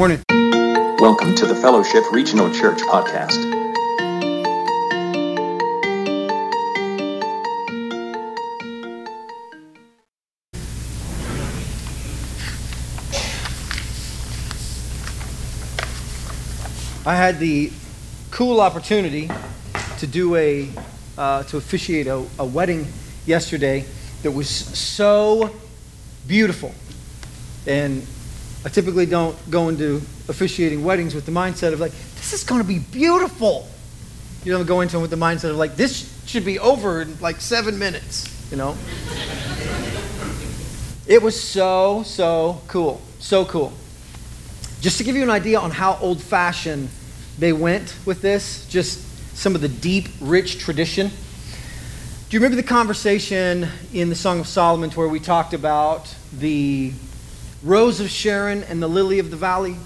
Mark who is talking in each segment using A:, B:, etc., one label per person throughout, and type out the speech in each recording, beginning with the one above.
A: Morning.
B: Welcome to the Fellowship Regional Church podcast.
A: I had the cool opportunity to do a uh, to officiate a, a wedding yesterday that was so beautiful, and I typically don't go into officiating weddings with the mindset of like this is going to be beautiful. You don't go into them with the mindset of like this should be over in like seven minutes. You know. It was so so cool, so cool. Just to give you an idea on how old fashioned they went with this, just some of the deep, rich tradition. Do you remember the conversation in the Song of Solomon where we talked about the rose of Sharon and the lily of the valley?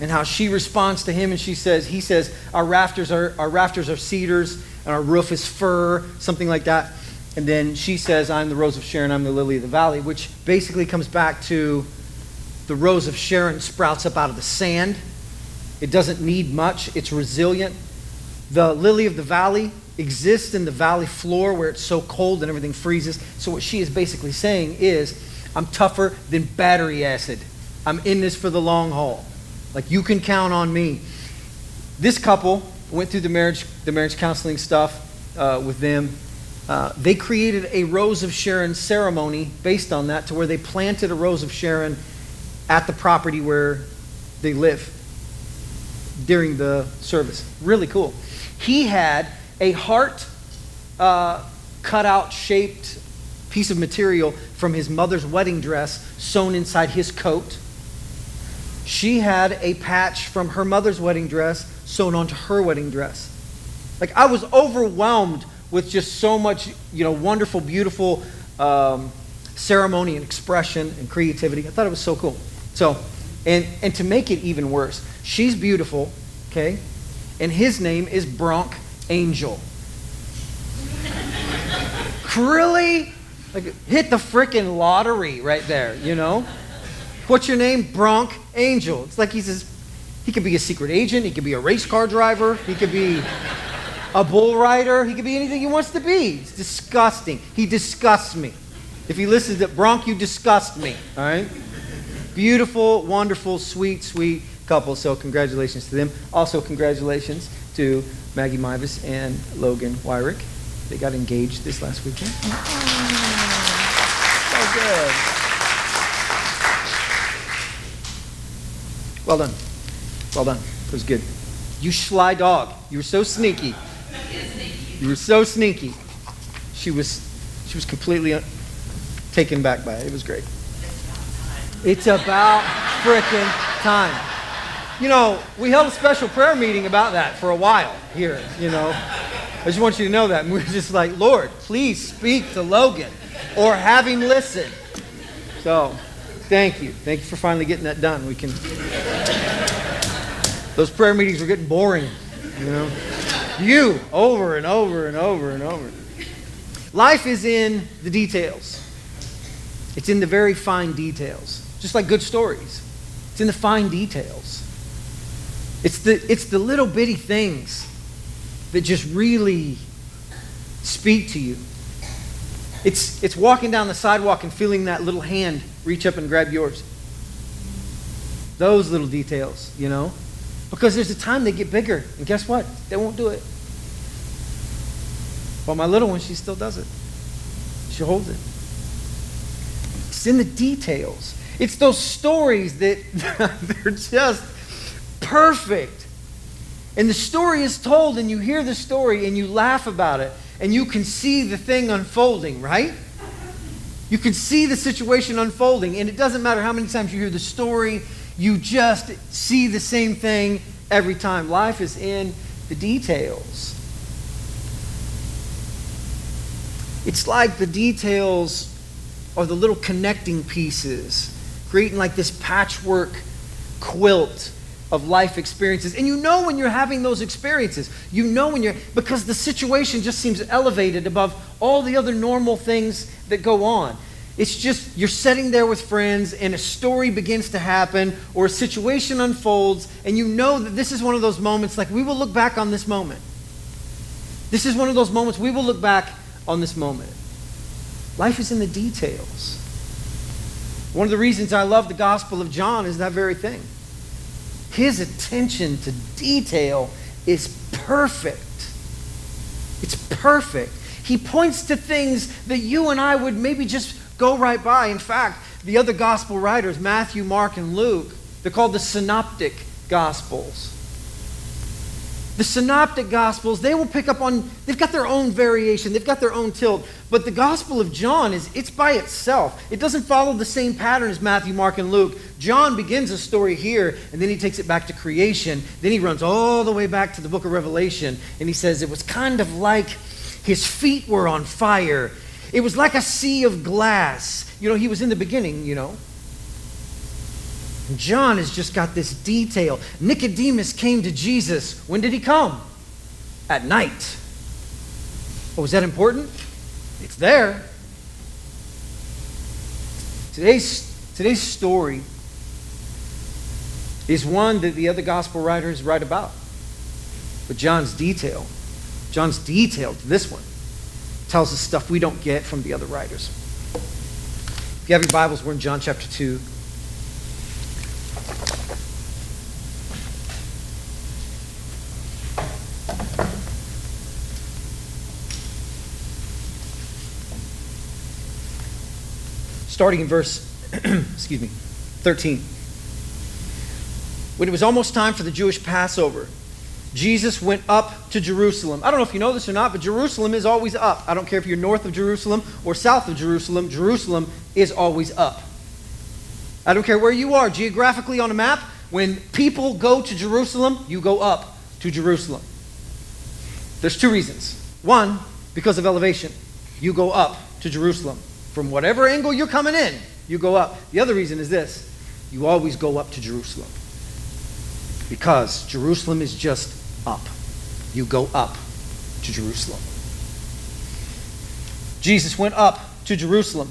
A: And how she responds to him and she says, he says, our rafters are, our rafters are cedars and our roof is fir, something like that. And then she says, I'm the rose of Sharon, I'm the lily of the valley, which basically comes back to the rose of Sharon sprouts up out of the sand. It doesn't need much, it's resilient. The lily of the valley exists in the valley floor where it's so cold and everything freezes. So, what she is basically saying is, I'm tougher than battery acid. I'm in this for the long haul. Like, you can count on me. This couple went through the marriage, the marriage counseling stuff uh, with them. Uh, they created a Rose of Sharon ceremony based on that to where they planted a Rose of Sharon at the property where they live during the service. Really cool. He had a heart uh, cutout shaped piece of material from his mother's wedding dress sewn inside his coat. She had a patch from her mother's wedding dress sewn onto her wedding dress. Like I was overwhelmed with just so much, you know, wonderful, beautiful um, ceremony and expression and creativity. I thought it was so cool. So, and, and to make it even worse, she's beautiful, okay? And his name is Bronk Angel. really? Like, hit the freaking lottery right there, you know? What's your name? Bronk Angel. It's like he's his, he could be a secret agent, he could be a race car driver, he could be a bull rider, he could be anything he wants to be. It's disgusting. He disgusts me. If he listens to Bronk, you disgust me, all right? Beautiful, wonderful, sweet, sweet couple. So congratulations to them. Also, congratulations to Maggie Mivas and Logan Wyrick. They got engaged this last weekend. Good. Well done. Well done. It was good. You sly dog. You were so sneaky. You were so sneaky. She was, she was completely uh, taken back by it. It was great. It's about frickin' time. You know, we held a special prayer meeting about that for a while here, you know. I just want you to know that. And we are just like, Lord, please speak to Logan or have him listen. So, thank you. Thank you for finally getting that done. We can. Those prayer meetings were getting boring, you know. You over and over and over and over. Life is in the details. It's in the very fine details. Just like good stories. It's in the fine details. It's the, it's the little bitty things that just really speak to you. It's, it's walking down the sidewalk and feeling that little hand reach up and grab yours. Those little details, you know? Because there's a time they get bigger, and guess what? They won't do it. But my little one, she still does it. She holds it. It's in the details. It's those stories that they're just perfect. And the story is told, and you hear the story, and you laugh about it, and you can see the thing unfolding, right? You can see the situation unfolding, and it doesn't matter how many times you hear the story, you just see the same thing every time. Life is in the details. It's like the details are the little connecting pieces, creating like this patchwork quilt of life experiences. And you know when you're having those experiences. You know when you're, because the situation just seems elevated above all the other normal things that go on. It's just you're sitting there with friends and a story begins to happen or a situation unfolds, and you know that this is one of those moments like we will look back on this moment. This is one of those moments we will look back on this moment. Life is in the details. One of the reasons I love the Gospel of John is that very thing. His attention to detail is perfect. It's perfect. He points to things that you and I would maybe just go right by. In fact, the other gospel writers, Matthew, Mark, and Luke, they're called the synoptic gospels. The synoptic gospels, they will pick up on, they've got their own variation, they've got their own tilt. But the gospel of John is, it's by itself. It doesn't follow the same pattern as Matthew, Mark, and Luke. John begins a story here, and then he takes it back to creation. Then he runs all the way back to the book of Revelation, and he says it was kind of like his feet were on fire. It was like a sea of glass. You know, he was in the beginning, you know. John has just got this detail. Nicodemus came to Jesus. When did he come? At night. Oh, is that important? It's there. Today's, today's story is one that the other gospel writers write about. But John's detail, John's detail to this one, tells us stuff we don't get from the other writers. If you have your Bibles, we're in John chapter 2. Starting in verse, excuse me, 13. When it was almost time for the Jewish Passover, Jesus went up to Jerusalem. I don't know if you know this or not, but Jerusalem is always up. I don't care if you're north of Jerusalem or south of Jerusalem, Jerusalem is always up. I don't care where you are geographically on a map. When people go to Jerusalem, you go up to Jerusalem. There's two reasons. One, because of elevation, you go up to Jerusalem. From whatever angle you're coming in, you go up. The other reason is this you always go up to Jerusalem. Because Jerusalem is just up. You go up to Jerusalem. Jesus went up to Jerusalem.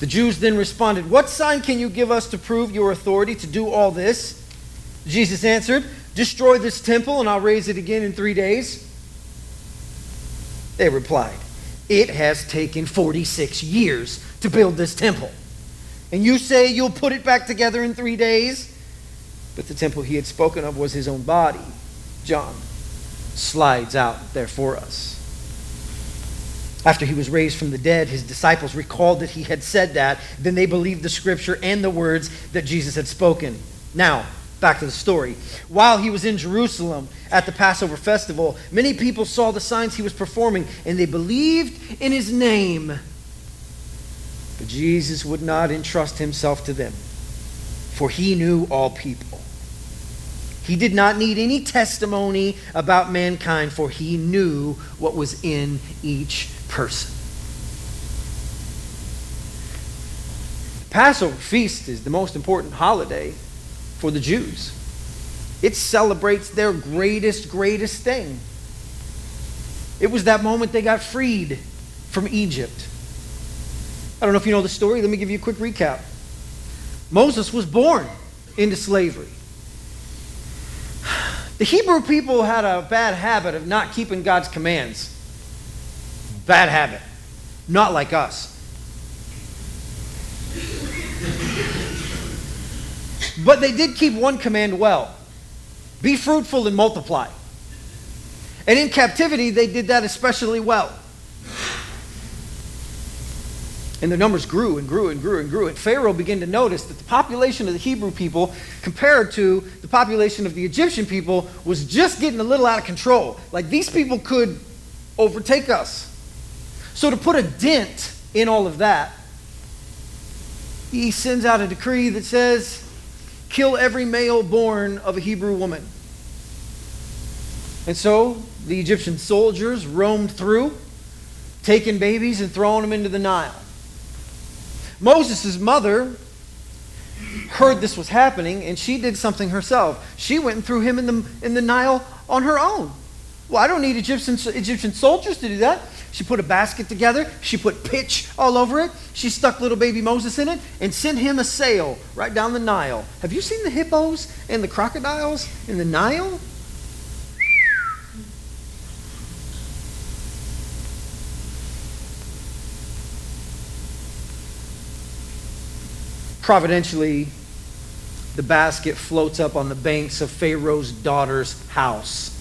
A: The Jews then responded, What sign can you give us to prove your authority to do all this? Jesus answered, Destroy this temple, and I'll raise it again in three days. They replied, It has taken 46 years to build this temple. And you say you'll put it back together in three days? But the temple he had spoken of was his own body. John slides out there for us. After he was raised from the dead, his disciples recalled that he had said that. Then they believed the scripture and the words that Jesus had spoken. Now, back to the story. While he was in Jerusalem at the Passover festival, many people saw the signs he was performing and they believed in his name. But Jesus would not entrust himself to them, for he knew all people. He did not need any testimony about mankind, for he knew what was in each person. Passover feast is the most important holiday for the Jews. It celebrates their greatest, greatest thing. It was that moment they got freed from Egypt. I don't know if you know the story. Let me give you a quick recap. Moses was born into slavery. The Hebrew people had a bad habit of not keeping God's commands. Bad habit. Not like us. But they did keep one command well be fruitful and multiply. And in captivity, they did that especially well. And their numbers grew and grew and grew and grew. And Pharaoh began to notice that the population of the Hebrew people, compared to the population of the Egyptian people, was just getting a little out of control. Like these people could overtake us. So, to put a dent in all of that, he sends out a decree that says, kill every male born of a Hebrew woman. And so the Egyptian soldiers roamed through, taking babies and throwing them into the Nile. Moses' mother heard this was happening and she did something herself. She went and threw him in the, in the Nile on her own. Well, I don't need Egyptian, Egyptian soldiers to do that. She put a basket together. She put pitch all over it. She stuck little baby Moses in it and sent him a sail right down the Nile. Have you seen the hippos and the crocodiles in the Nile? Providentially, the basket floats up on the banks of Pharaoh's daughter's house.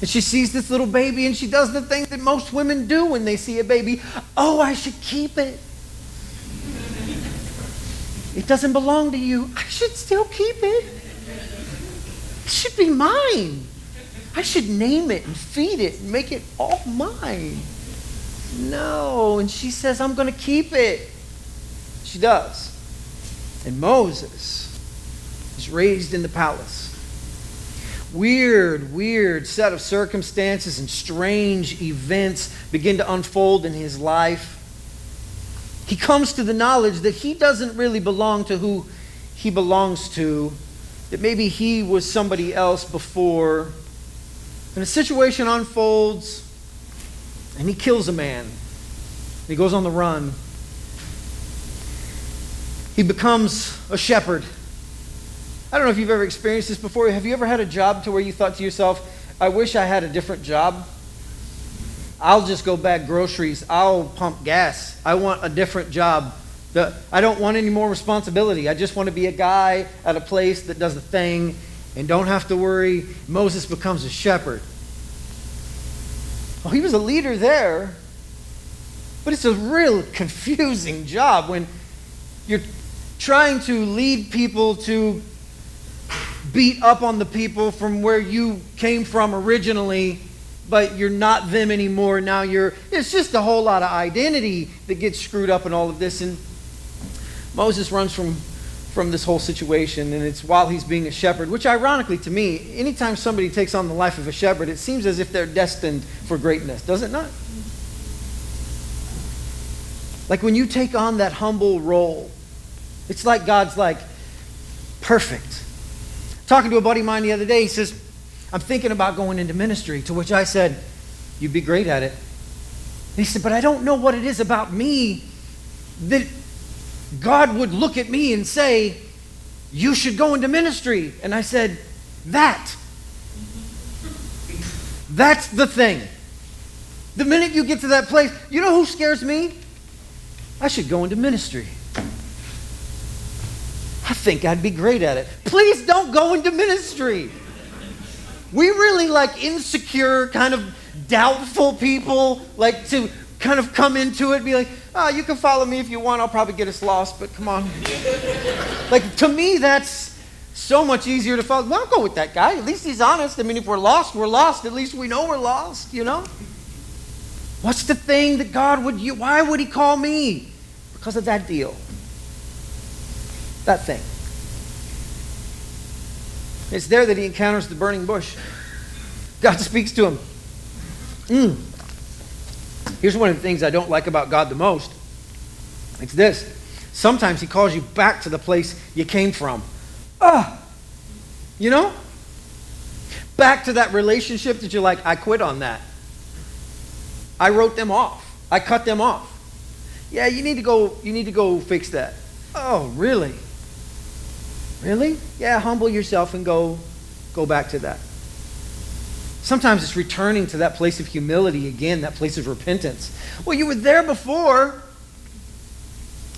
A: And she sees this little baby and she does the thing that most women do when they see a baby. Oh, I should keep it. It doesn't belong to you. I should still keep it. It should be mine. I should name it and feed it and make it all mine. No. And she says, I'm going to keep it. She does. And Moses is raised in the palace. Weird, weird set of circumstances and strange events begin to unfold in his life. He comes to the knowledge that he doesn't really belong to who he belongs to, that maybe he was somebody else before. And a situation unfolds, and he kills a man. He goes on the run. He becomes a shepherd. I don't know if you've ever experienced this before. Have you ever had a job to where you thought to yourself, I wish I had a different job? I'll just go bag groceries. I'll pump gas. I want a different job. The, I don't want any more responsibility. I just want to be a guy at a place that does the thing and don't have to worry. Moses becomes a shepherd. Well, he was a leader there, but it's a real confusing job when you're trying to lead people to beat up on the people from where you came from originally, but you're not them anymore. Now you're, it's just a whole lot of identity that gets screwed up in all of this. And Moses runs from, from this whole situation, and it's while he's being a shepherd, which ironically to me, anytime somebody takes on the life of a shepherd, it seems as if they're destined for greatness, does it not? Like when you take on that humble role, it's like God's like, perfect. Talking to a buddy of mine the other day, he says, I'm thinking about going into ministry, to which I said, You'd be great at it. And he said, But I don't know what it is about me that God would look at me and say, You should go into ministry. And I said, That. That's the thing. The minute you get to that place, you know who scares me? I should go into ministry. I think I'd be great at it. Please don't go into ministry. We really like insecure, kind of doubtful people, like to kind of come into it, be like, oh, you can follow me if you want. I'll probably get us lost, but come on. like, to me, that's so much easier to follow. Well, I'll go with that guy. At least he's honest. I mean, if we're lost, we're lost. At least we know we're lost, you know? What's the thing that God would, why would he call me? Because of that deal that thing. It's there that he encounters the burning bush. God speaks to him. Mm. Here's one of the things I don't like about God the most it's this. Sometimes he calls you back to the place you came from. Ah, you know? Back to that relationship that you're like, I quit on that. I wrote them off. I cut them off. Yeah, you need to go, you need to go fix that. Oh, really? Really? Yeah, humble yourself and go go back to that. Sometimes it's returning to that place of humility again, that place of repentance. Well, you were there before,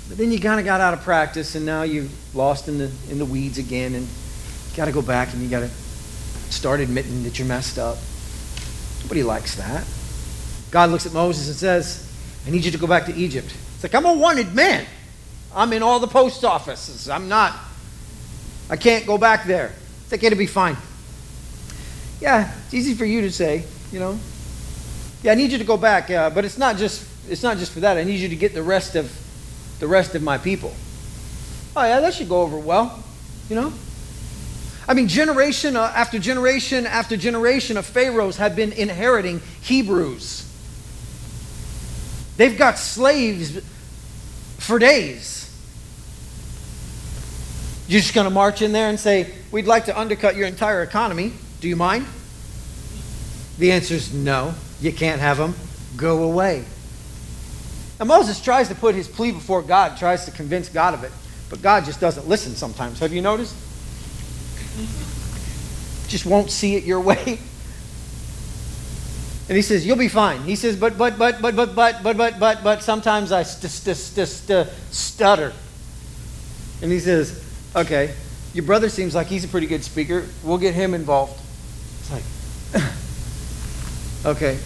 A: but then you kind of got out of practice and now you're lost in the in the weeds again and you got to go back and you got to start admitting that you're messed up. Nobody likes that. God looks at Moses and says, I need you to go back to Egypt. It's like, I'm a wanted man. I'm in all the post offices. I'm not I can't go back there. It's okay to be fine. Yeah, it's easy for you to say, you know. Yeah, I need you to go back, but it's not just it's not just for that. I need you to get the rest of the rest of my people. Oh, yeah, that should go over well, you know? I mean, generation uh, after generation after generation of Pharaohs have been inheriting Hebrews. They've got slaves for days. You're just going to march in there and say, We'd like to undercut your entire economy. Do you mind? The answer is no. You can't have them. Go away. And Moses tries to put his plea before God, tries to convince God of it. But God just doesn't listen sometimes. Have you noticed? Just won't see it your way. And he says, You'll be fine. He says, But, but, but, but, but, but, but, but, but, but, sometimes I st- st- st- st- stutter. And he says, Okay, your brother seems like he's a pretty good speaker. We'll get him involved. It's like, okay.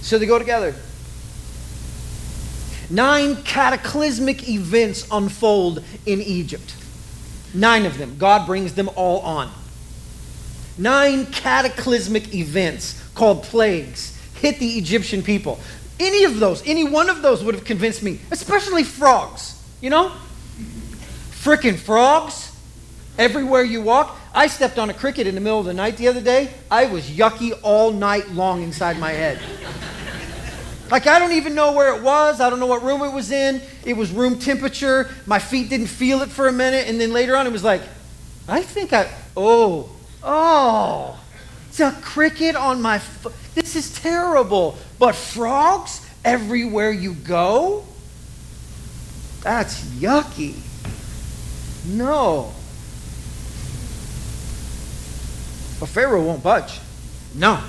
A: So they go together. Nine cataclysmic events unfold in Egypt. Nine of them. God brings them all on. Nine cataclysmic events called plagues hit the Egyptian people. Any of those, any one of those would have convinced me, especially frogs. You know? Frickin' frogs everywhere you walk. I stepped on a cricket in the middle of the night the other day. I was yucky all night long inside my head. Like, I don't even know where it was. I don't know what room it was in. It was room temperature. My feet didn't feel it for a minute. And then later on, it was like, I think I, oh, oh, it's a cricket on my foot. This is terrible. But frogs everywhere you go? That's yucky. No. But Pharaoh won't budge. No.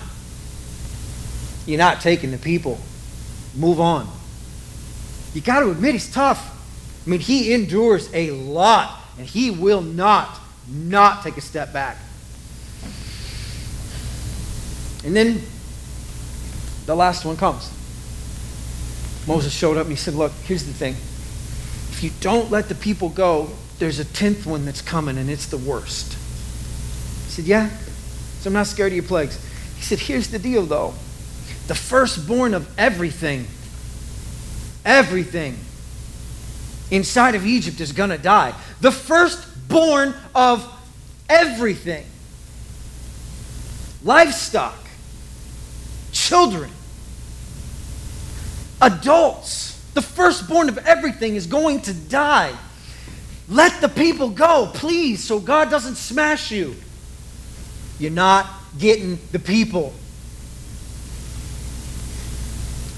A: You're not taking the people move on. You got to admit he's tough. I mean, he endures a lot, and he will not, not take a step back. And then the last one comes. Moses showed up and he said, Look, here's the thing. If you don't let the people go, there's a tenth one that's coming, and it's the worst. He said, Yeah? So I'm not scared of your plagues. He said, Here's the deal, though the firstborn of everything, everything inside of Egypt is going to die. The firstborn of everything livestock, children, adults, the firstborn of everything is going to die. Let the people go, please, so God doesn't smash you. You're not getting the people.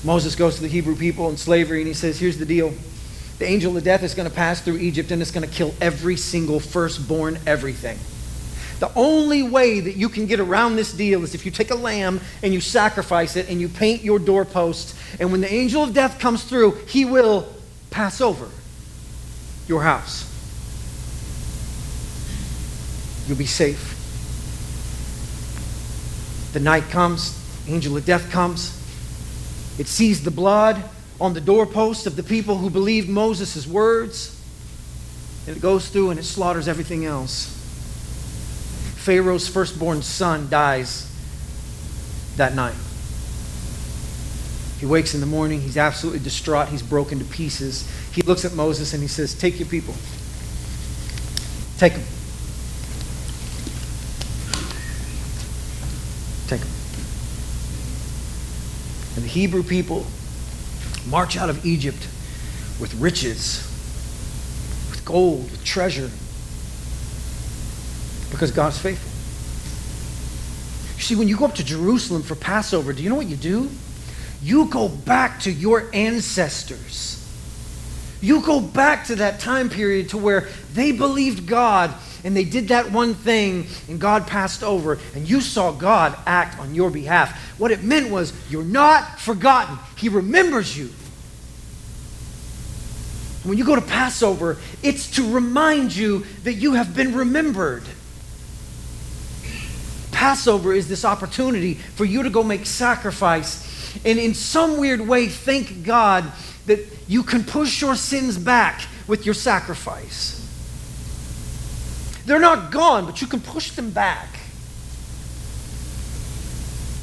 A: Moses goes to the Hebrew people in slavery and he says, Here's the deal. The angel of death is going to pass through Egypt and it's going to kill every single firstborn everything. The only way that you can get around this deal is if you take a lamb and you sacrifice it and you paint your doorpost, and when the angel of death comes through, he will pass over your house. You'll be safe. The night comes, angel of death comes. It sees the blood on the doorpost of the people who believed Moses' words. And it goes through and it slaughters everything else. Pharaoh's firstborn son dies that night. He wakes in the morning. He's absolutely distraught. He's broken to pieces. He looks at Moses and he says, Take your people. Take them. And the Hebrew people march out of Egypt with riches, with gold, with treasure, because God's faithful. You see, when you go up to Jerusalem for Passover, do you know what you do? You go back to your ancestors. You go back to that time period to where they believed God and they did that one thing and God passed over and you saw God act on your behalf. What it meant was you're not forgotten. He remembers you. When you go to Passover, it's to remind you that you have been remembered. Passover is this opportunity for you to go make sacrifice and in some weird way thank God that you can push your sins back with your sacrifice. They're not gone, but you can push them back.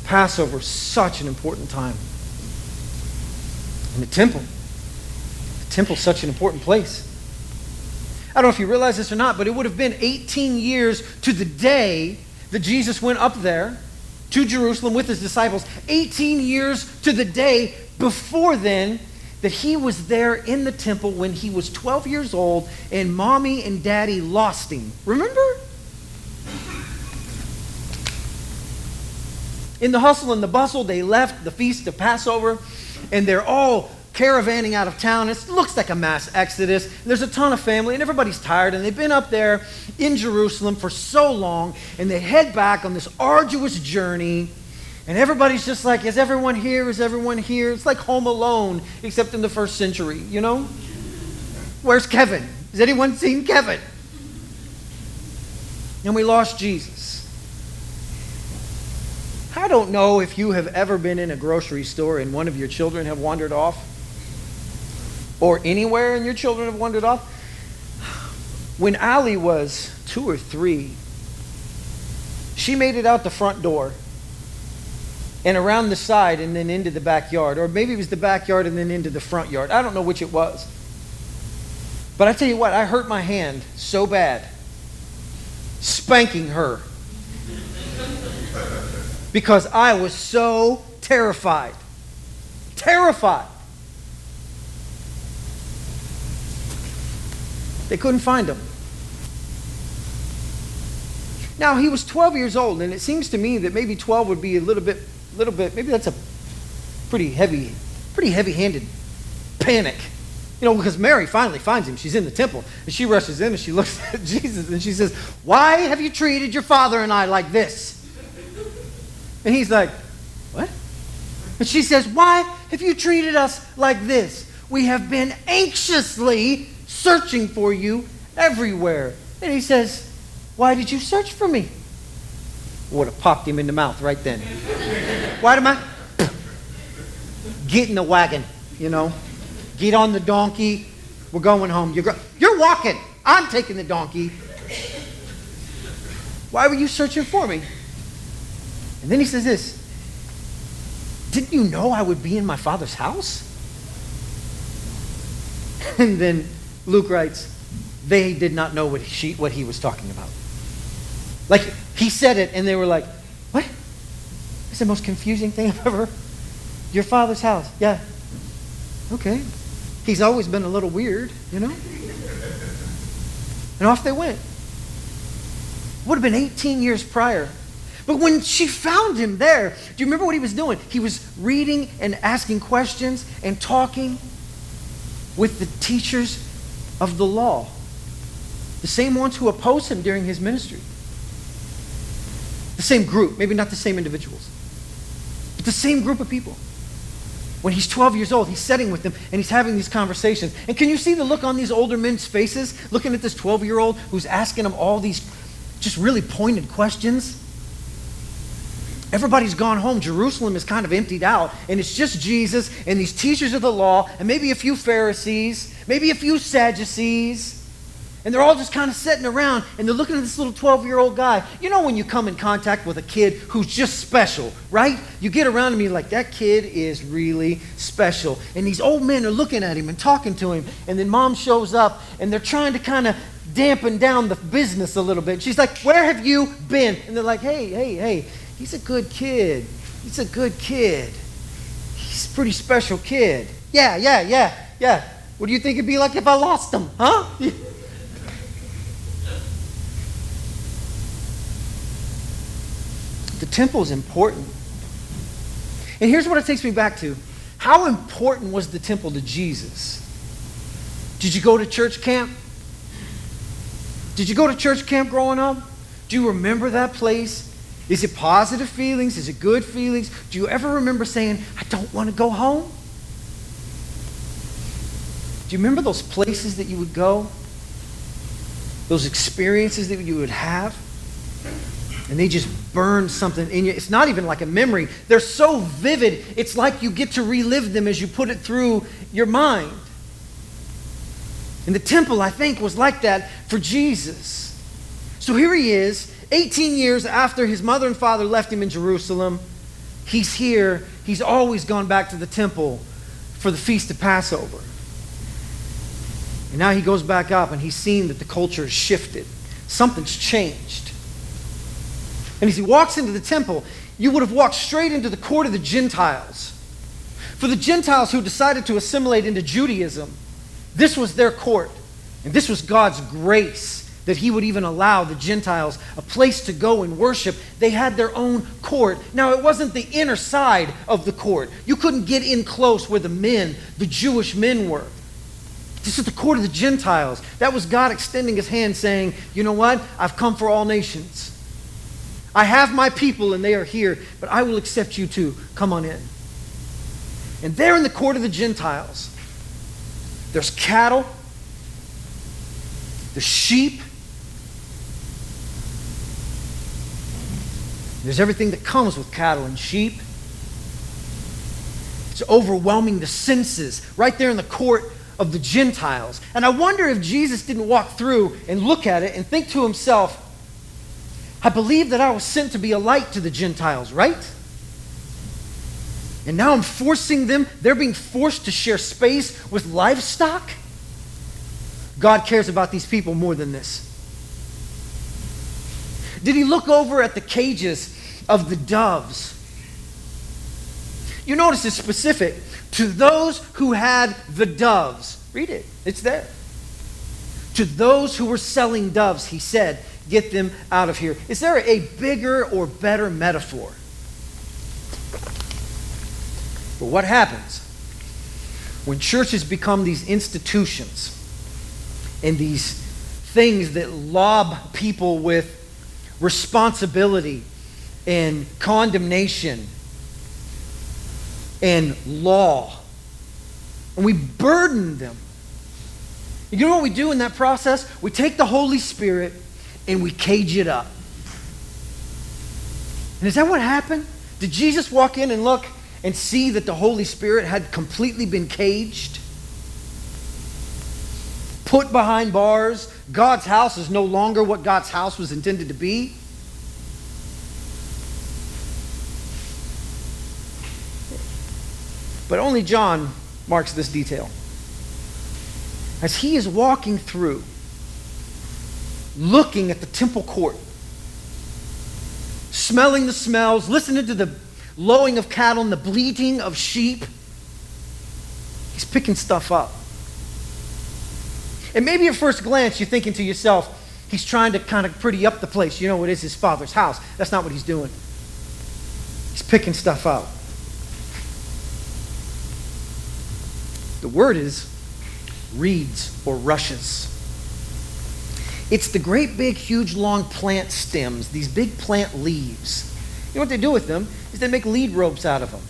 A: Passover such an important time. And the temple. The temple's such an important place. I don't know if you realize this or not, but it would have been 18 years to the day that Jesus went up there to Jerusalem with his disciples. 18 years to the day before then that he was there in the temple when he was 12 years old and mommy and daddy lost him. Remember? In the hustle and the bustle, they left the feast of Passover and they're all caravanning out of town. It looks like a mass exodus. There's a ton of family, and everybody's tired, and they've been up there in Jerusalem for so long, and they head back on this arduous journey. And everybody's just like, is everyone here? Is everyone here? It's like Home Alone, except in the first century, you know? Where's Kevin? Has anyone seen Kevin? And we lost Jesus. I don't know if you have ever been in a grocery store and one of your children have wandered off or anywhere and your children have wandered off. When Allie was two or three, she made it out the front door and around the side and then into the backyard. Or maybe it was the backyard and then into the front yard. I don't know which it was. But I tell you what, I hurt my hand so bad spanking her because I was so terrified. Terrified. They couldn't find him. Now he was 12 years old, and it seems to me that maybe 12 would be a little bit, little bit. Maybe that's a pretty heavy, pretty heavy-handed panic, you know, because Mary finally finds him. She's in the temple, and she rushes in and she looks at Jesus and she says, "Why have you treated your father and I like this?" And he's like, "What?" And she says, "Why have you treated us like this? We have been anxiously." searching for you everywhere. And he says, Why did you search for me? Would have popped him in the mouth right then. Why am I? Get in the wagon, you know. Get on the donkey. We're going home. You're, go- you're walking. I'm taking the donkey. Why were you searching for me? And then he says this Didn't you know I would be in my father's house? And then Luke writes, they did not know what he, what he was talking about. Like, he said it, and they were like, what? It's the most confusing thing I've ever. Your father's house. Yeah. Okay. He's always been a little weird, you know? And off they went. Would have been 18 years prior. But when she found him there, do you remember what he was doing? He was reading and asking questions and talking with the teachers of the law, the same ones who opposed him during his ministry. The same group, maybe not the same individuals, but the same group of people. When he's 12 years old, he's sitting with them and he's having these conversations. And can you see the look on these older men's faces, looking at this 12 year old who's asking them all these just really pointed questions? Everybody's gone home. Jerusalem is kind of emptied out, and it's just Jesus and these teachers of the law, and maybe a few Pharisees, maybe a few Sadducees. And they're all just kind of sitting around and they're looking at this little 12 year old guy. You know, when you come in contact with a kid who's just special, right? You get around and you're like, that kid is really special. And these old men are looking at him and talking to him. And then mom shows up and they're trying to kind of dampen down the business a little bit. She's like, Where have you been? And they're like, Hey, hey, hey, he's a good kid. He's a good kid. He's a pretty special kid. Yeah, yeah, yeah, yeah. What do you think it'd be like if I lost him, huh? temple is important. And here's what it takes me back to. How important was the temple to Jesus? Did you go to church camp? Did you go to church camp growing up? Do you remember that place? Is it positive feelings? Is it good feelings? Do you ever remember saying, I don't want to go home? Do you remember those places that you would go? Those experiences that you would have? And they just burn something in you. It's not even like a memory. They're so vivid, it's like you get to relive them as you put it through your mind. And the temple, I think, was like that for Jesus. So here he is, 18 years after his mother and father left him in Jerusalem. He's here. He's always gone back to the temple for the feast of Passover. And now he goes back up and he's seen that the culture has shifted. Something's changed. And as he walks into the temple, you would have walked straight into the court of the Gentiles. For the Gentiles who decided to assimilate into Judaism, this was their court. And this was God's grace that he would even allow the Gentiles a place to go and worship. They had their own court. Now, it wasn't the inner side of the court. You couldn't get in close where the men, the Jewish men, were. This is the court of the Gentiles. That was God extending his hand saying, You know what? I've come for all nations. I have my people and they are here, but I will accept you too. Come on in. And there in the court of the Gentiles, there's cattle, there's sheep, there's everything that comes with cattle and sheep. It's overwhelming the senses right there in the court of the Gentiles. And I wonder if Jesus didn't walk through and look at it and think to himself, I believe that I was sent to be a light to the Gentiles, right? And now I'm forcing them, they're being forced to share space with livestock. God cares about these people more than this. Did he look over at the cages of the doves? You notice it's specific to those who had the doves. Read it, it's there. To those who were selling doves, he said, Get them out of here. Is there a bigger or better metaphor? But what happens when churches become these institutions and these things that lob people with responsibility and condemnation and law? And we burden them. You know what we do in that process? We take the Holy Spirit and we cage it up. And is that what happened? Did Jesus walk in and look and see that the Holy Spirit had completely been caged? Put behind bars? God's house is no longer what God's house was intended to be? But only John marks this detail. As he is walking through, looking at the temple court, smelling the smells, listening to the lowing of cattle and the bleating of sheep. He's picking stuff up. And maybe at first glance, you're thinking to yourself, he's trying to kind of pretty up the place. You know, it is his father's house. That's not what he's doing. He's picking stuff up. The word is reeds or rushes. It's the great big, huge, long plant stems, these big plant leaves. You know what they do with them? Is they make lead ropes out of them.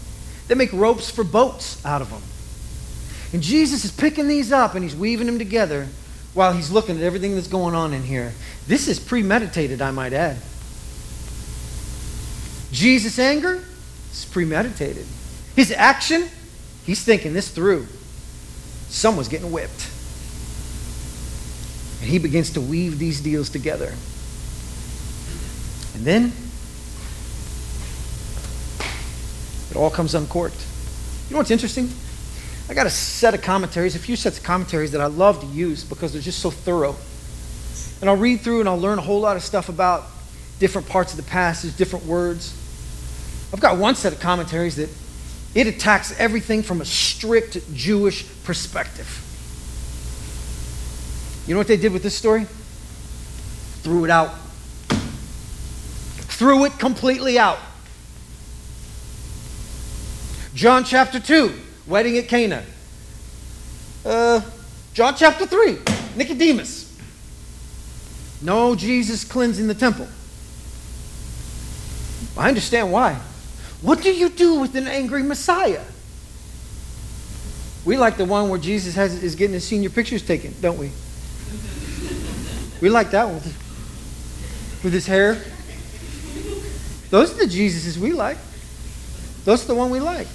A: They make ropes for boats out of them. And Jesus is picking these up and he's weaving them together while he's looking at everything that's going on in here. This is premeditated, I might add. Jesus' anger is premeditated. His action, he's thinking this through. Someone's getting whipped. And he begins to weave these deals together. And then it all comes uncorked. You know what's interesting? I got a set of commentaries, a few sets of commentaries that I love to use because they're just so thorough. And I'll read through and I'll learn a whole lot of stuff about different parts of the passage, different words. I've got one set of commentaries that it attacks everything from a strict Jewish perspective. You know what they did with this story? Threw it out. Threw it completely out. John chapter 2, wedding at Cana. Uh, John chapter 3, Nicodemus. No Jesus cleansing the temple. I understand why. What do you do with an angry Messiah? We like the one where Jesus has, is getting his senior pictures taken, don't we? We like that one with his hair. Those are the Jesuses we like. Those are the one we like.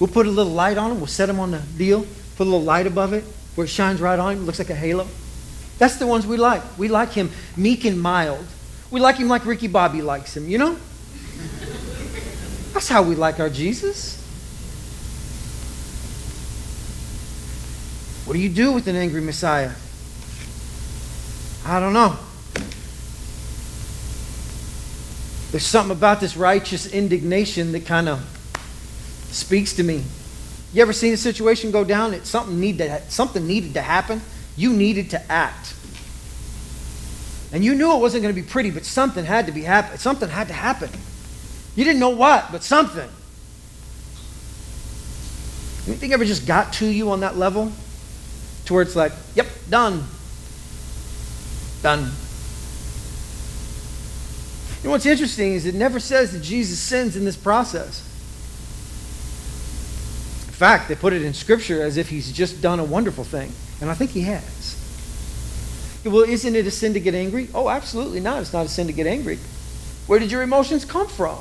A: We'll put a little light on him. We'll set him on the deal. Put a little light above it where it shines right on him. Looks like a halo. That's the ones we like. We like him meek and mild. We like him like Ricky Bobby likes him, you know? That's how we like our Jesus. What do you do with an angry Messiah? I don't know. There's something about this righteous indignation that kind of speaks to me. You ever seen a situation go down? It something need to something needed to happen. You needed to act, and you knew it wasn't going to be pretty, but something had to be happen. Something had to happen. You didn't know what, but something. Anything ever just got to you on that level, to where it's like, "Yep, done, done." Know what's interesting is it never says that Jesus sins in this process. In fact, they put it in Scripture as if he's just done a wonderful thing. And I think he has. Well, isn't it a sin to get angry? Oh, absolutely not. It's not a sin to get angry. Where did your emotions come from?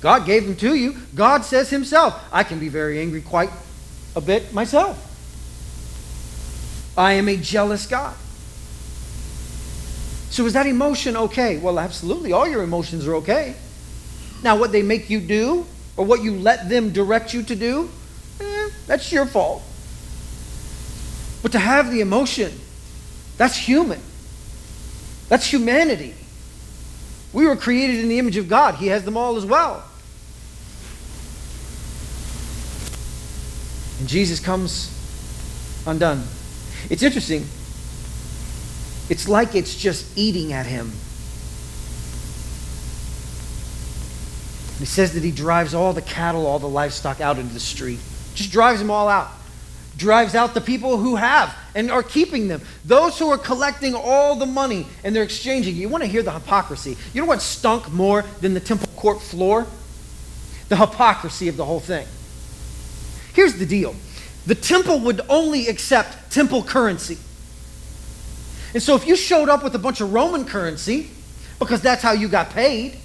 A: God gave them to you. God says himself, I can be very angry quite a bit myself. I am a jealous God. So is that emotion okay? Well, absolutely. All your emotions are okay. Now, what they make you do or what you let them direct you to do, eh, that's your fault. But to have the emotion, that's human. That's humanity. We were created in the image of God. He has them all as well. And Jesus comes undone. It's interesting. It's like it's just eating at him. He says that he drives all the cattle, all the livestock out into the street. Just drives them all out. Drives out the people who have and are keeping them. Those who are collecting all the money and they're exchanging. You want to hear the hypocrisy. You know what stunk more than the temple court floor? The hypocrisy of the whole thing. Here's the deal the temple would only accept temple currency. And so if you showed up with a bunch of Roman currency, because that's how you got paid,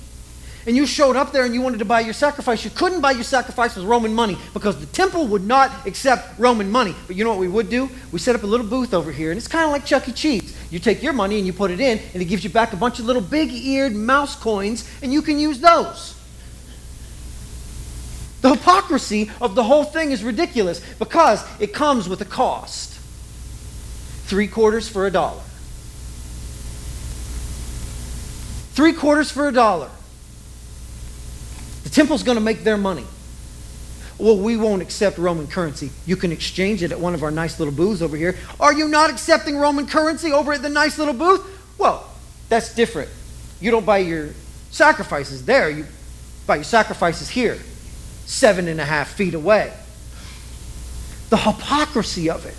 A: and you showed up there and you wanted to buy your sacrifice, you couldn't buy your sacrifice with Roman money because the temple would not accept Roman money. But you know what we would do? We set up a little booth over here, and it's kind of like Chuck E. Cheese. You take your money and you put it in, and it gives you back a bunch of little big eared mouse coins, and you can use those. The hypocrisy of the whole thing is ridiculous because it comes with a cost. Three quarters for a dollar. Three quarters for a dollar. The temple's going to make their money. Well, we won't accept Roman currency. You can exchange it at one of our nice little booths over here. Are you not accepting Roman currency over at the nice little booth? Well, that's different. You don't buy your sacrifices there, you buy your sacrifices here, seven and a half feet away. The hypocrisy of it.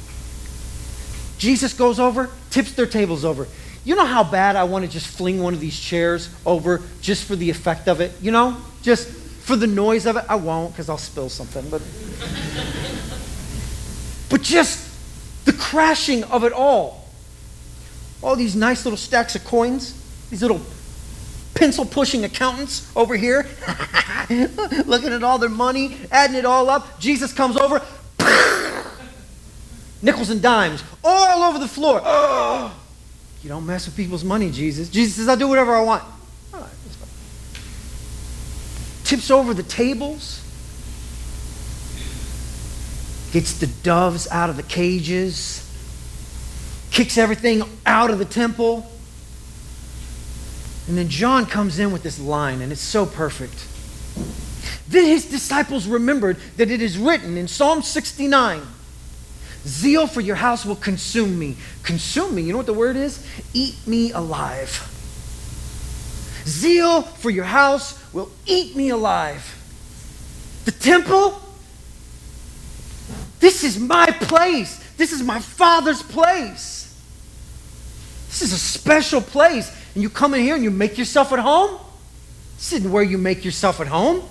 A: Jesus goes over, tips their tables over. You know how bad I want to just fling one of these chairs over just for the effect of it? You know? Just for the noise of it. I won't because I'll spill something. But, but just the crashing of it all. All these nice little stacks of coins, these little pencil pushing accountants over here, looking at all their money, adding it all up. Jesus comes over, nickels and dimes all over the floor. Oh, you don't mess with people's money, Jesus. Jesus says, I'll do whatever I want. Tips over the tables. Gets the doves out of the cages. Kicks everything out of the temple. And then John comes in with this line, and it's so perfect. Then his disciples remembered that it is written in Psalm 69 Zeal for your house will consume me. Consume me. You know what the word is? Eat me alive. Zeal for your house will eat me alive. The temple? This is my place. This is my father's place. This is a special place. And you come in here and you make yourself at home? This isn't where you make yourself at home.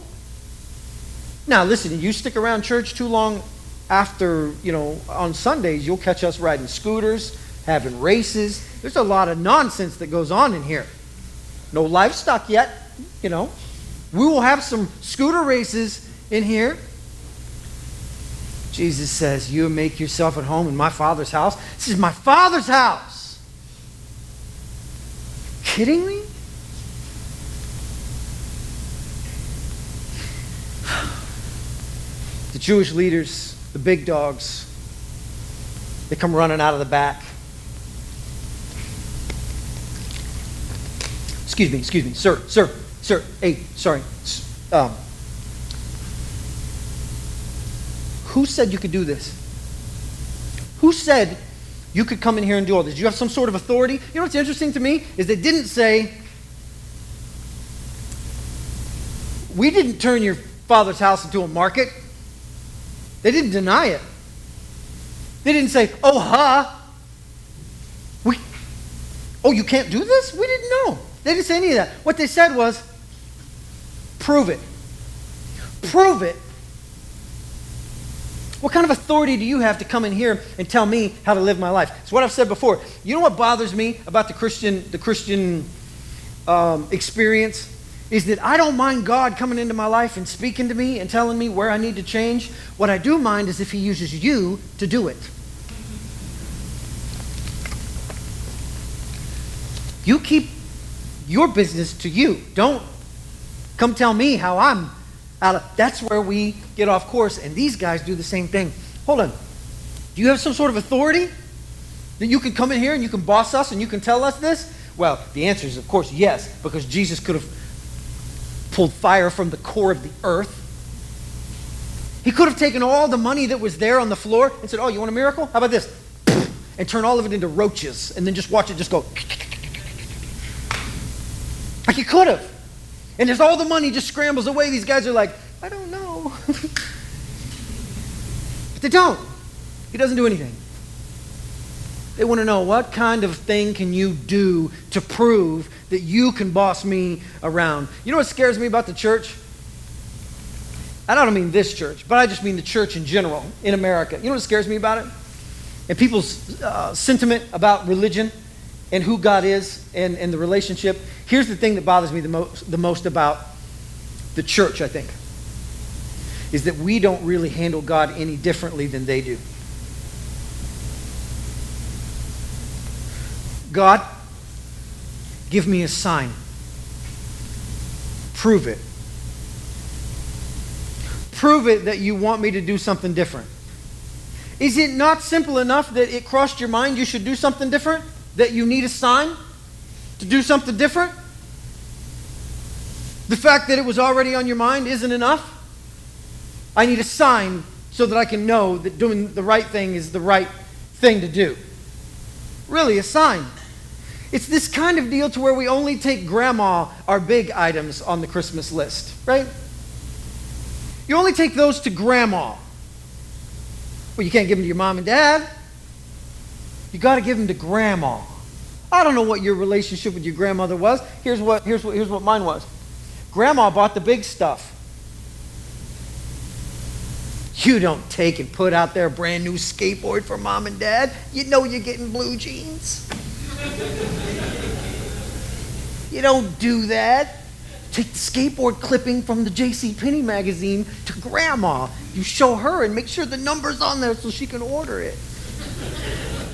A: Now, listen, you stick around church too long after, you know, on Sundays, you'll catch us riding scooters, having races. There's a lot of nonsense that goes on in here. No livestock yet, you know. We will have some scooter races in here. Jesus says, You make yourself at home in my Father's house. This is my Father's house. Kidding me? The Jewish leaders the big dogs, They come running out of the back. Excuse me, excuse me, sir, sir, sir. Hey, sorry. Um, who said you could do this? Who said you could come in here and do all this? You have some sort of authority? You know what's interesting to me is they didn't say, we didn't turn your father's house into a market. They didn't deny it. They didn't say, oh, huh. We, oh, you can't do this? We didn't know. They didn't say any of that. What they said was, prove it. Prove it. What kind of authority do you have to come in here and tell me how to live my life? It's what I've said before. You know what bothers me about the Christian, the Christian um, experience? Is that I don't mind God coming into my life and speaking to me and telling me where I need to change. What I do mind is if He uses you to do it. You keep your business to you. Don't come tell me how I'm out of. That's where we get off course, and these guys do the same thing. Hold on. Do you have some sort of authority that you can come in here and you can boss us and you can tell us this? Well, the answer is, of course, yes, because Jesus could have pulled fire from the core of the earth. He could have taken all the money that was there on the floor and said, Oh, you want a miracle? How about this? And turn all of it into roaches and then just watch it just go. Like he could have. And as all the money just scrambles away, these guys are like, I don't know. but they don't. He doesn't do anything. They want to know what kind of thing can you do to prove that you can boss me around. You know what scares me about the church? I don't mean this church, but I just mean the church in general in America. You know what scares me about it? And people's uh, sentiment about religion and who God is and, and the relationship. Here's the thing that bothers me the most, the most about the church, I think, is that we don't really handle God any differently than they do. God, give me a sign. Prove it. Prove it that you want me to do something different. Is it not simple enough that it crossed your mind you should do something different? that you need a sign to do something different? The fact that it was already on your mind isn't enough? I need a sign so that I can know that doing the right thing is the right thing to do. Really, a sign. It's this kind of deal to where we only take grandma, our big items on the Christmas list, right? You only take those to grandma. Well, you can't give them to your mom and dad. You got to give them to grandma. I don't know what your relationship with your grandmother was. Here's what, here's what, here's what mine was. Grandma bought the big stuff. You don't take and put out there a brand new skateboard for mom and dad. You know you're getting blue jeans. You don't do that. Take the skateboard clipping from the J.C. Penney magazine to grandma. You show her and make sure the number's on there so she can order it.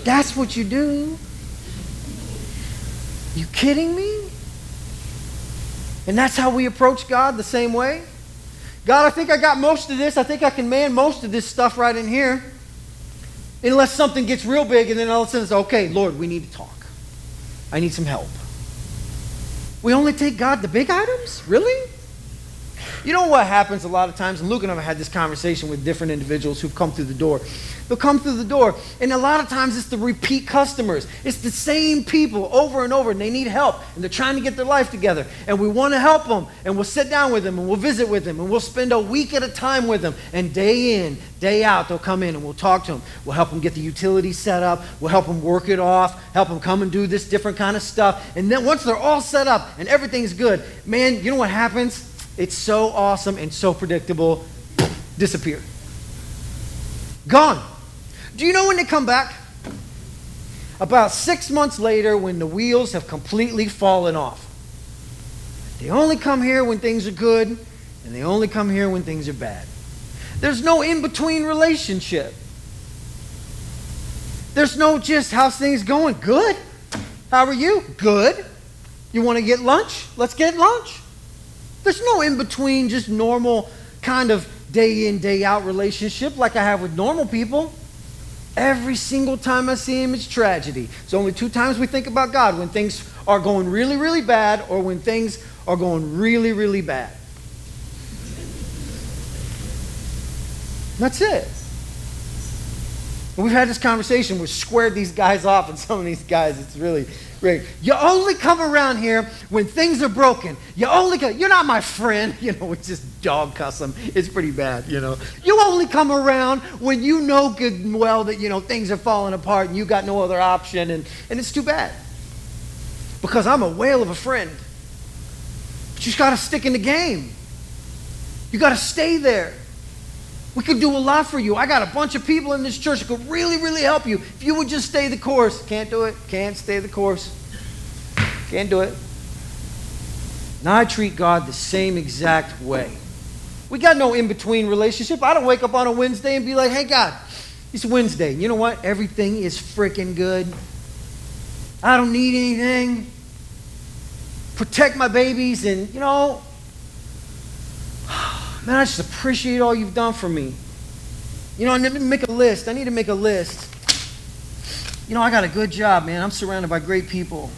A: That's what you do. You kidding me? And that's how we approach God the same way? God, I think I got most of this. I think I can man most of this stuff right in here. Unless something gets real big and then all of a sudden it's okay, Lord, we need to talk. I need some help. We only take God the big items? Really? You know what happens a lot of times? And Luke and I have had this conversation with different individuals who've come through the door. They'll come through the door, and a lot of times it's the repeat customers. It's the same people over and over, and they need help, and they're trying to get their life together. And we want to help them, and we'll sit down with them, and we'll visit with them, and we'll spend a week at a time with them. And day in, day out, they'll come in, and we'll talk to them. We'll help them get the utilities set up. We'll help them work it off, help them come and do this different kind of stuff. And then once they're all set up and everything's good, man, you know what happens? It's so awesome and so predictable. Disappear. Gone. Do you know when they come back? About six months later, when the wheels have completely fallen off. They only come here when things are good, and they only come here when things are bad. There's no in between relationship. There's no just how's things going? Good. How are you? Good. You want to get lunch? Let's get lunch. There's no in between, just normal kind of day in, day out relationship like I have with normal people. Every single time I see him, it's tragedy. It's only two times we think about God when things are going really, really bad or when things are going really, really bad. That's it. And we've had this conversation. We've squared these guys off, and some of these guys, it's really great. You only come around here when things are broken. You only come, you're not my friend. You know, we just dog cuss them. It's pretty bad, you know. You only come around when you know good and well that, you know, things are falling apart and you got no other option, and, and it's too bad. Because I'm a whale of a friend. But you just got to stick in the game. You got to stay there. We could do a lot for you. I got a bunch of people in this church that could really, really help you if you would just stay the course. Can't do it. Can't stay the course. Can't do it. Now I treat God the same exact way. We got no in between relationship. I don't wake up on a Wednesday and be like, hey, God, it's Wednesday. You know what? Everything is freaking good. I don't need anything. Protect my babies and, you know, Man, I just appreciate all you've done for me. You know, I need to make a list. I need to make a list. You know, I got a good job, man. I'm surrounded by great people.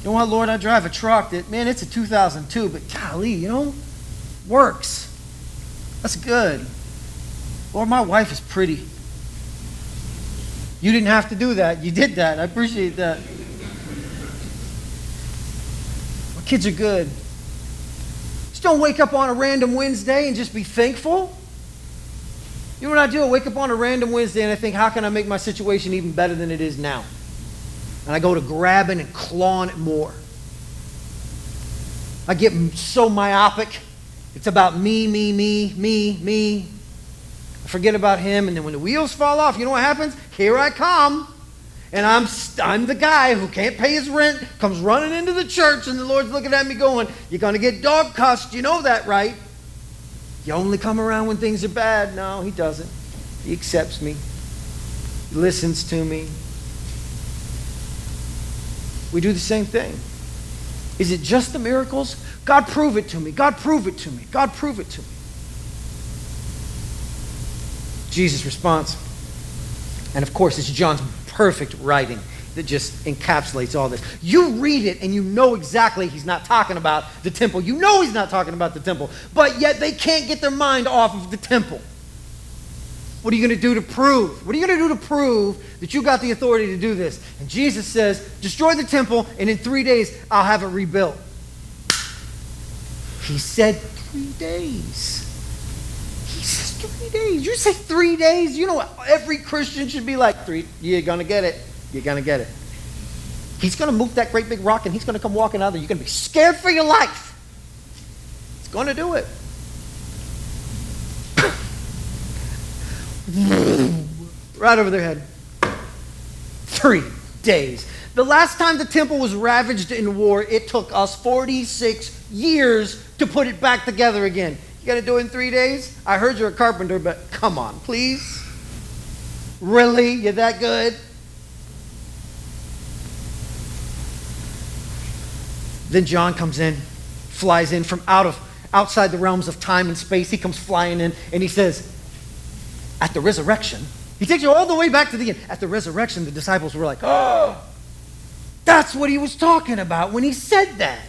A: You know what, Lord? I drive a truck that, man, it's a 2002, but golly, you know, works. That's good. Lord, my wife is pretty. You didn't have to do that. You did that. I appreciate that. My kids are good don't wake up on a random Wednesday and just be thankful. You know what I do? I wake up on a random Wednesday and I think, how can I make my situation even better than it is now? And I go to grabbing and clawing it more. I get so myopic. It's about me, me, me, me, me. I forget about him, and then when the wheels fall off, you know what happens? Here I come and I'm, I'm the guy who can't pay his rent, comes running into the church, and the Lord's looking at me going, You're going to get dog cussed. You know that, right? You only come around when things are bad. No, he doesn't. He accepts me, he listens to me. We do the same thing. Is it just the miracles? God, prove it to me. God, prove it to me. God, prove it to me. Jesus' response. And of course, it's John's perfect writing that just encapsulates all this. You read it and you know exactly he's not talking about the temple. You know he's not talking about the temple, but yet they can't get their mind off of the temple. What are you going to do to prove? What are you going to do to prove that you got the authority to do this? And Jesus says, Destroy the temple, and in three days I'll have it rebuilt. He said, Three days. He says, Three days. You say three days? You know? Every Christian should be like, three. You're going to get it. You're going to get it. He's going to move that great big rock and he's going to come walking out there. You're going to be scared for your life. He's going to do it. right over their head. Three days. The last time the temple was ravaged in war, it took us 46 years to put it back together again. You got to do it in three days? I heard you're a carpenter, but come on, please. Really? You're that good? Then John comes in, flies in from out of outside the realms of time and space. He comes flying in and he says, At the resurrection, he takes you all the way back to the end. At the resurrection, the disciples were like, Oh, that's what he was talking about when he said that.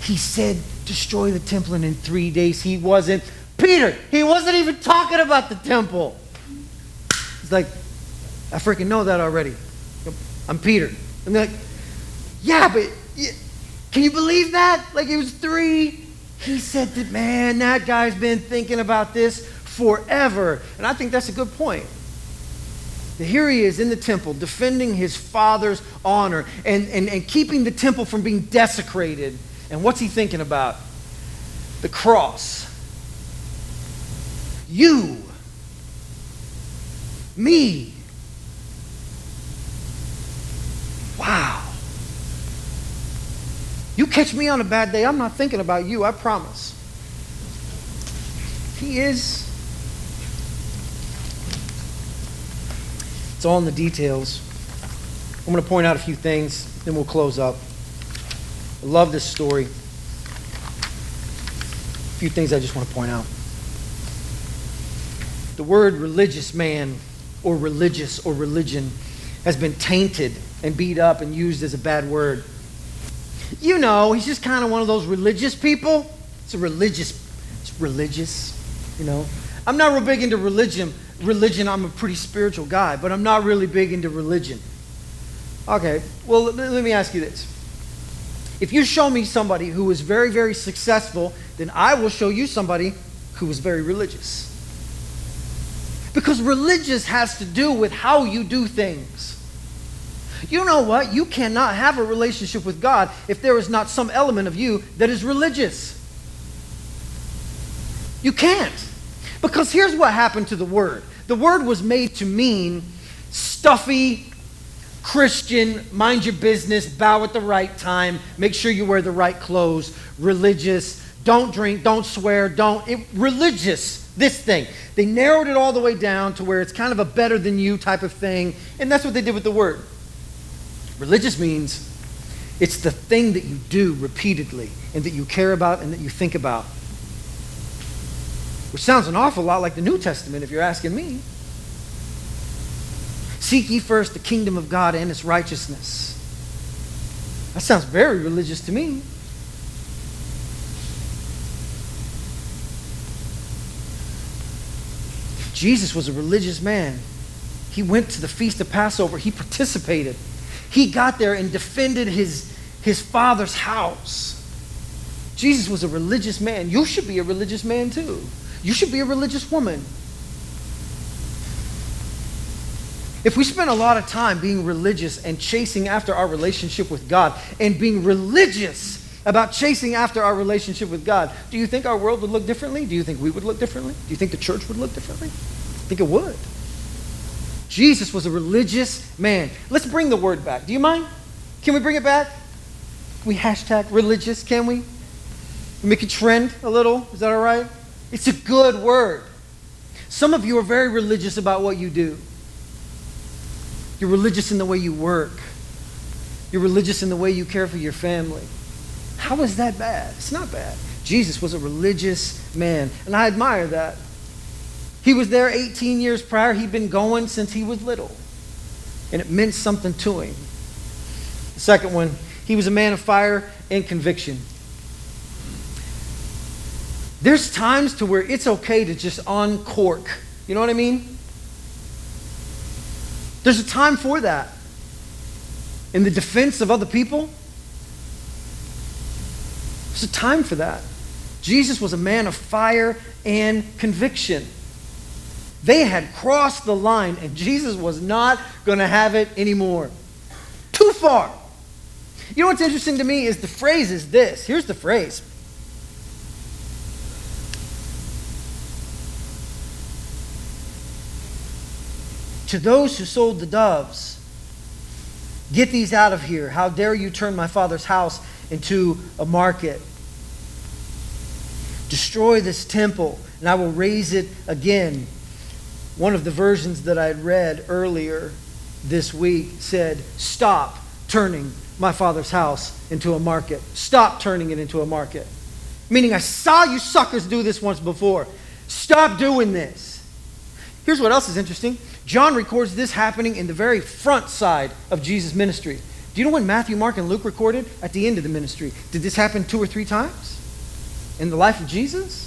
A: He said, destroy the temple, and in three days he wasn't. Peter, he wasn't even talking about the temple. He's like, I freaking know that already. I'm Peter. And they're like, yeah, but can you believe that? Like it was three. He said that, man, that guy's been thinking about this forever. And I think that's a good point. Here he is in the temple defending his father's honor and, and, and keeping the temple from being desecrated and what's he thinking about? The cross. You. Me. Wow. You catch me on a bad day, I'm not thinking about you, I promise. He is. It's all in the details. I'm going to point out a few things, then we'll close up. Love this story. A few things I just want to point out. the word religious man or religious or religion has been tainted and beat up and used as a bad word. You know, he's just kind of one of those religious people. It's a religious, it's religious, you know. I'm not real big into religion. Religion, I'm a pretty spiritual guy, but I'm not really big into religion. Okay, well, let me ask you this. If you show me somebody who is very, very successful, then I will show you somebody who is very religious. Because religious has to do with how you do things. You know what? You cannot have a relationship with God if there is not some element of you that is religious. You can't. Because here's what happened to the word the word was made to mean stuffy, Christian, mind your business, bow at the right time, make sure you wear the right clothes, religious, don't drink, don't swear, don't. It, religious, this thing. They narrowed it all the way down to where it's kind of a better than you type of thing, and that's what they did with the word. Religious means it's the thing that you do repeatedly and that you care about and that you think about. Which sounds an awful lot like the New Testament if you're asking me. Seek ye first the kingdom of God and its righteousness. That sounds very religious to me. Jesus was a religious man. He went to the feast of Passover, he participated. He got there and defended his, his father's house. Jesus was a religious man. You should be a religious man too. You should be a religious woman. If we spend a lot of time being religious and chasing after our relationship with God and being religious about chasing after our relationship with God, do you think our world would look differently? Do you think we would look differently? Do you think the church would look differently? I think it would. Jesus was a religious man. Let's bring the word back. Do you mind? Can we bring it back? Can we hashtag religious, can we? Make it trend a little? Is that all right? It's a good word. Some of you are very religious about what you do. You're religious in the way you work. You're religious in the way you care for your family. How is that bad? It's not bad. Jesus was a religious man, and I admire that. He was there 18 years prior. He'd been going since he was little. And it meant something to him. The second one, he was a man of fire and conviction. There's times to where it's okay to just uncork. You know what I mean? There's a time for that. In the defense of other people, there's a time for that. Jesus was a man of fire and conviction. They had crossed the line, and Jesus was not going to have it anymore. Too far. You know what's interesting to me is the phrase is this. Here's the phrase. To those who sold the doves, get these out of here. How dare you turn my father's house into a market? Destroy this temple, and I will raise it again one of the versions that I had read earlier this week said, Stop turning my father's house into a market. Stop turning it into a market. Meaning, I saw you suckers do this once before. Stop doing this. Here's what else is interesting John records this happening in the very front side of Jesus' ministry. Do you know when Matthew, Mark, and Luke recorded? At the end of the ministry. Did this happen two or three times in the life of Jesus?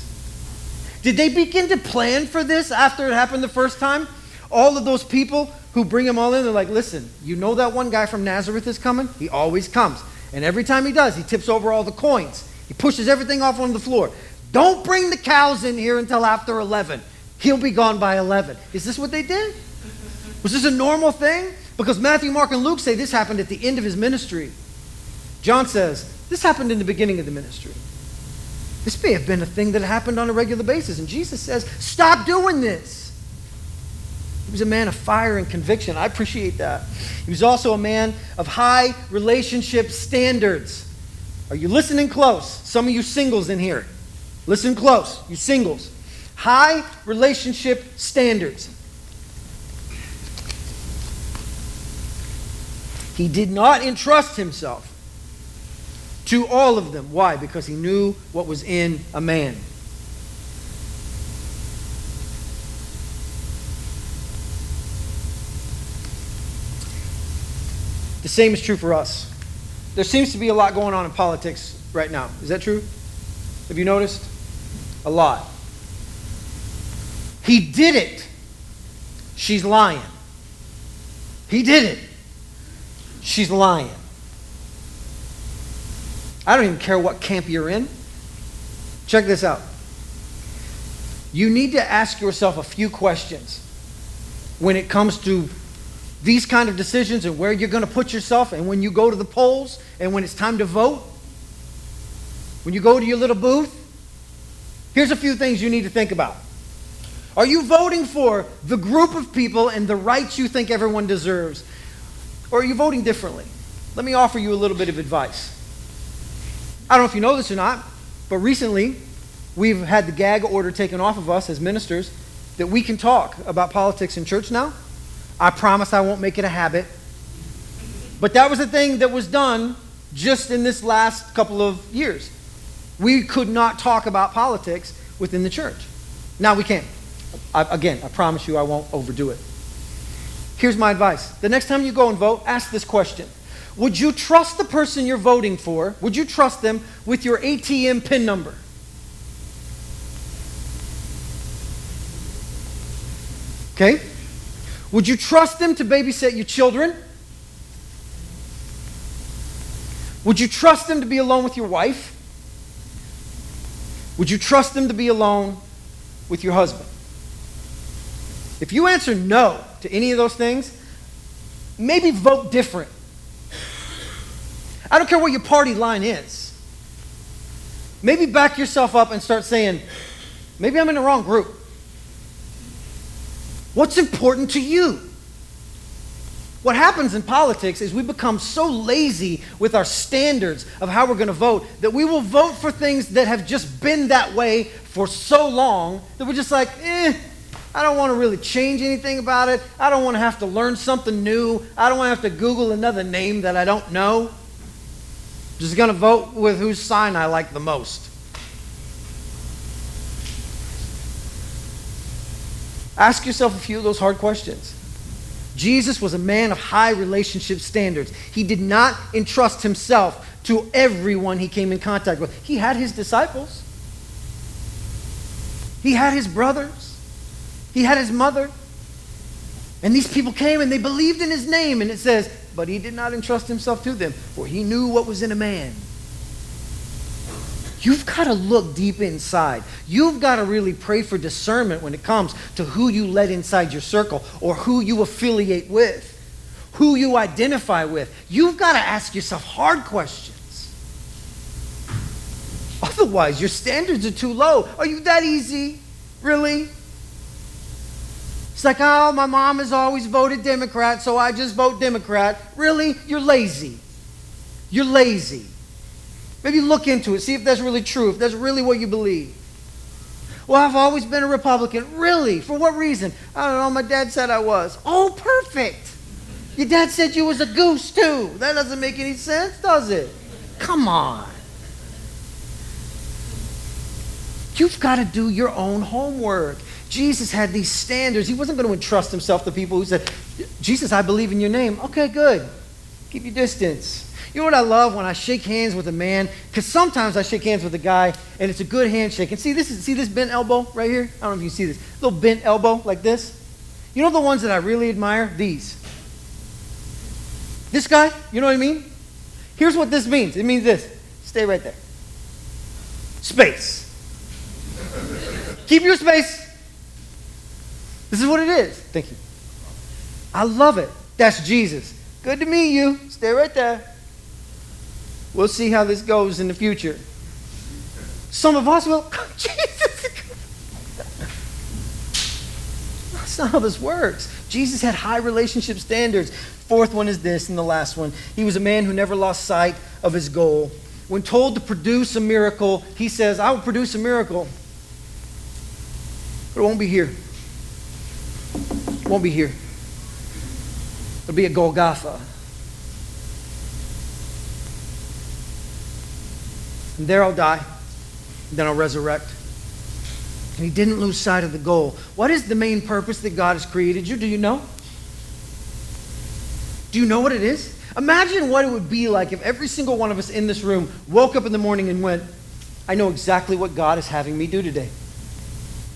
A: Did they begin to plan for this after it happened the first time? All of those people who bring them all in, they're like, listen, you know that one guy from Nazareth is coming? He always comes. And every time he does, he tips over all the coins. He pushes everything off on the floor. Don't bring the cows in here until after 11. He'll be gone by 11. Is this what they did? Was this a normal thing? Because Matthew, Mark, and Luke say this happened at the end of his ministry. John says this happened in the beginning of the ministry. This may have been a thing that happened on a regular basis. And Jesus says, Stop doing this. He was a man of fire and conviction. I appreciate that. He was also a man of high relationship standards. Are you listening close? Some of you singles in here. Listen close, you singles. High relationship standards. He did not entrust himself to all of them. Why? Because he knew what was in a man. The same is true for us. There seems to be a lot going on in politics right now. Is that true? Have you noticed? A lot. He did it. She's lying. He did it. She's lying. I don't even care what camp you're in. Check this out. You need to ask yourself a few questions when it comes to these kind of decisions and where you're going to put yourself and when you go to the polls and when it's time to vote. When you go to your little booth, here's a few things you need to think about. Are you voting for the group of people and the rights you think everyone deserves? Or are you voting differently? Let me offer you a little bit of advice. I don't know if you know this or not, but recently we've had the gag order taken off of us as ministers that we can talk about politics in church now. I promise I won't make it a habit. But that was a thing that was done just in this last couple of years. We could not talk about politics within the church. Now we can. I, again, I promise you I won't overdo it. Here's my advice the next time you go and vote, ask this question Would you trust the person you're voting for? Would you trust them with your ATM PIN number? Okay? Would you trust them to babysit your children? Would you trust them to be alone with your wife? Would you trust them to be alone with your husband? If you answer no to any of those things, maybe vote different. I don't care what your party line is. Maybe back yourself up and start saying, maybe I'm in the wrong group. What's important to you? What happens in politics is we become so lazy with our standards of how we're going to vote that we will vote for things that have just been that way for so long that we're just like, eh, I don't want to really change anything about it. I don't want to have to learn something new. I don't want to have to Google another name that I don't know. Just going to vote with whose sign I like the most. Ask yourself a few of those hard questions. Jesus was a man of high relationship standards. He did not entrust himself to everyone he came in contact with. He had his disciples, he had his brothers, he had his mother. And these people came and they believed in his name. And it says, but he did not entrust himself to them, for he knew what was in a man. You've got to look deep inside. You've got to really pray for discernment when it comes to who you let inside your circle or who you affiliate with, who you identify with. You've got to ask yourself hard questions. Otherwise, your standards are too low. Are you that easy? Really? It's like, oh, my mom has always voted Democrat, so I just vote Democrat. Really? You're lazy. You're lazy. Maybe look into it, see if that's really true, if that's really what you believe. Well, I've always been a Republican. Really? For what reason? I don't know. My dad said I was. Oh, perfect. Your dad said you was a goose, too. That doesn't make any sense, does it? Come on. You've got to do your own homework. Jesus had these standards. He wasn't going to entrust himself to people who said, Jesus, I believe in your name. Okay, good. Keep your distance. You know what I love when I shake hands with a man? Because sometimes I shake hands with a guy and it's a good handshake. And see this is see this bent elbow right here? I don't know if you see this. Little bent elbow like this. You know the ones that I really admire? These. This guy, you know what I mean? Here's what this means. It means this. Stay right there. Space. Keep your space. This is what it is. Thank you. I love it. That's Jesus. Good to meet you. Stay right there. We'll see how this goes in the future. Some of us will, Jesus. That's not how this works. Jesus had high relationship standards. Fourth one is this, and the last one. He was a man who never lost sight of his goal. When told to produce a miracle, he says, I will produce a miracle. But it won't be here. Won't be here. It'll be at Golgotha. And there I'll die. Then I'll resurrect. And he didn't lose sight of the goal. What is the main purpose that God has created you? Do you know? Do you know what it is? Imagine what it would be like if every single one of us in this room woke up in the morning and went, I know exactly what God is having me do today.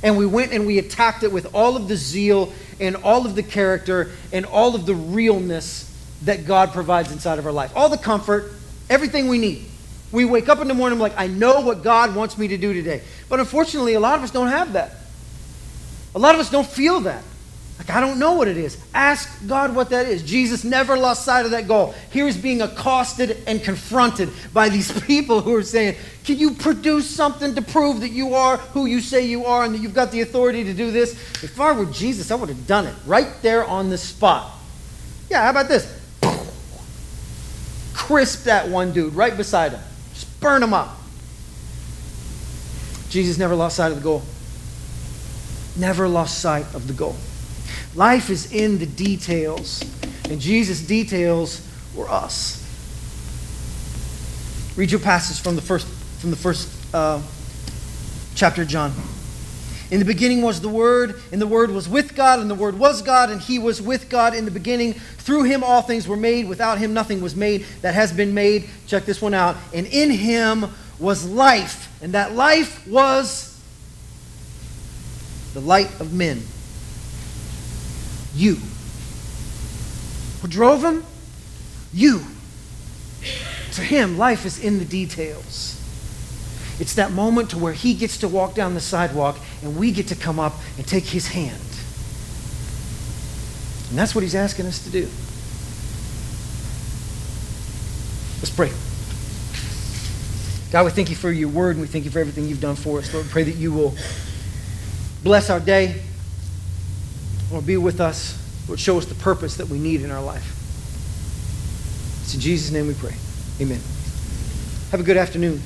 A: And we went and we attacked it with all of the zeal and all of the character and all of the realness that God provides inside of our life. All the comfort, everything we need. We wake up in the morning like, I know what God wants me to do today. But unfortunately, a lot of us don't have that. A lot of us don't feel that. Like, I don't know what it is. Ask God what that is. Jesus never lost sight of that goal. Here is being accosted and confronted by these people who are saying, Can you produce something to prove that you are who you say you are and that you've got the authority to do this? If I were Jesus, I would have done it right there on the spot. Yeah, how about this? Crisp that one dude right beside him. Just burn him up. Jesus never lost sight of the goal. Never lost sight of the goal. Life is in the details, and Jesus' details were us. Read your passage from the first, from the first uh, chapter of John. In the beginning was the Word, and the Word was with God, and the Word was God, and He was with God in the beginning. Through Him all things were made. Without Him nothing was made that has been made. Check this one out. And in Him was life, and that life was the light of men. You. Who drove him? You. To him, life is in the details. It's that moment to where he gets to walk down the sidewalk and we get to come up and take his hand. And that's what he's asking us to do. Let's pray. God, we thank you for your word and we thank you for everything you've done for us. Lord, pray that you will bless our day. Lord, be with us. Lord, show us the purpose that we need in our life. It's in Jesus' name we pray. Amen. Have a good afternoon.